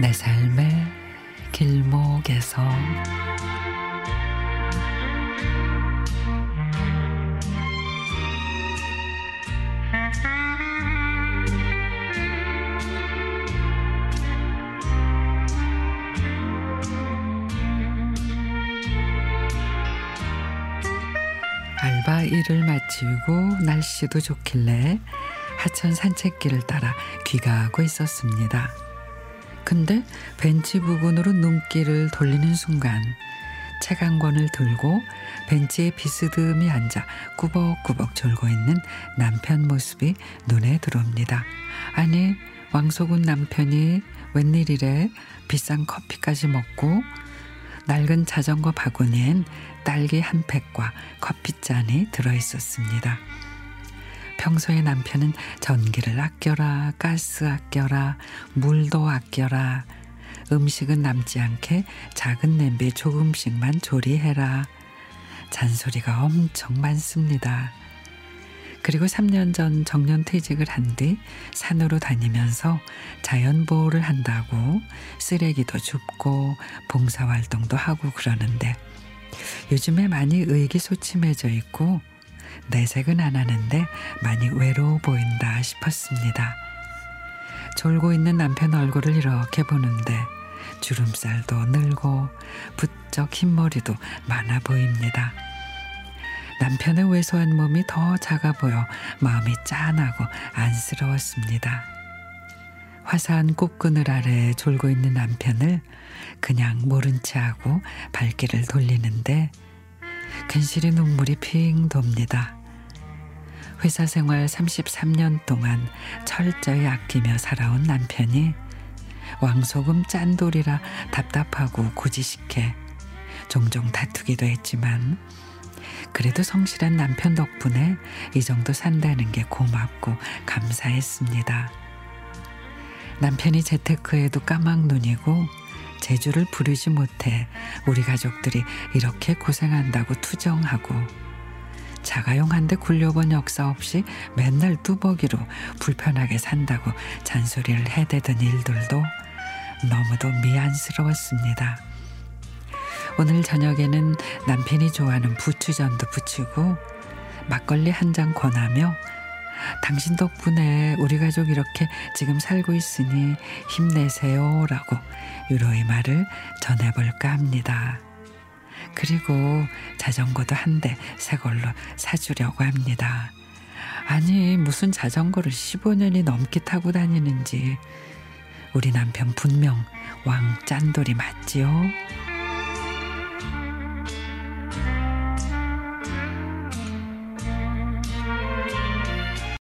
내 삶의 길목에서 알바 일을 마치고 날씨도 좋길래 하천 산책길을 따라 귀가하고 있었습니다. 근데 벤치 부근으로 눈길을 돌리는 순간 책 한 권을 들고 벤치에 비스듬히 앉아 꾸벅꾸벅 졸고 있는 남편 모습이 눈에 들어옵니다. 아니 왕소군 남편이 웬일이래 비싼 커피까지 먹고 낡은 자전거 바구니엔 딸기 한 팩과 커피잔이 들어 있었습니다. 평소에 남편은 전기를 아껴라, 가스 아껴라, 물도 아껴라, 음식은 남지 않게 작은 냄비에 조금씩만 조리해라. 잔소리가 엄청 많습니다. 그리고 3년 전 정년 퇴직을 한 뒤 산으로 다니면서 자연 보호를 한다고 쓰레기도 줍고 봉사 활동도 하고 그러는데 요즘에 많이 의기소침해져 있고 내색은 안 하는데 많이 외로워 보인다 싶었습니다. 졸고 있는 남편 얼굴을 이렇게 보는데 주름살도 늘고 부쩍 흰머리도 많아 보입니다. 남편의 왜소한 몸이 더 작아 보여 마음이 짠하고 안쓰러웠습니다. 화사한 꽃그늘 아래 졸고 있는 남편을 그냥 모른 채 하고 발길을 돌리는데 괜시리 눈물이 핑 돕니다. 회사 생활 33년 동안 철저히 아끼며 살아온 남편이 왕소금 짠돌이라 답답하고 고지식해 종종 다투기도 했지만 그래도 성실한 남편 덕분에 이 정도 산다는 게 고맙고 감사했습니다. 남편이 재테크에도 까막눈이고 재주를 부리지 못해 우리 가족들이 이렇게 고생한다고 투정하고 자가용 한대 굴려본 역사 없이 맨날 뚜벅이로 불편하게 산다고 잔소리를 해대던 일들도 너무도 미안스러웠습니다. 오늘 저녁에는 남편이 좋아하는 부추전도 부치고 막걸리 한 잔 권하며 당신 덕분에 우리 가족 이렇게 지금 살고 있으니 힘내세요 라고 유로의 말을 전해볼까 합니다. 그리고 자전거도 한 대 새 걸로 사주려고 합니다. 아니 무슨 자전거를 15년이 넘게 타고 다니는지 우리 남편 분명 왕 짠돌이 맞지요?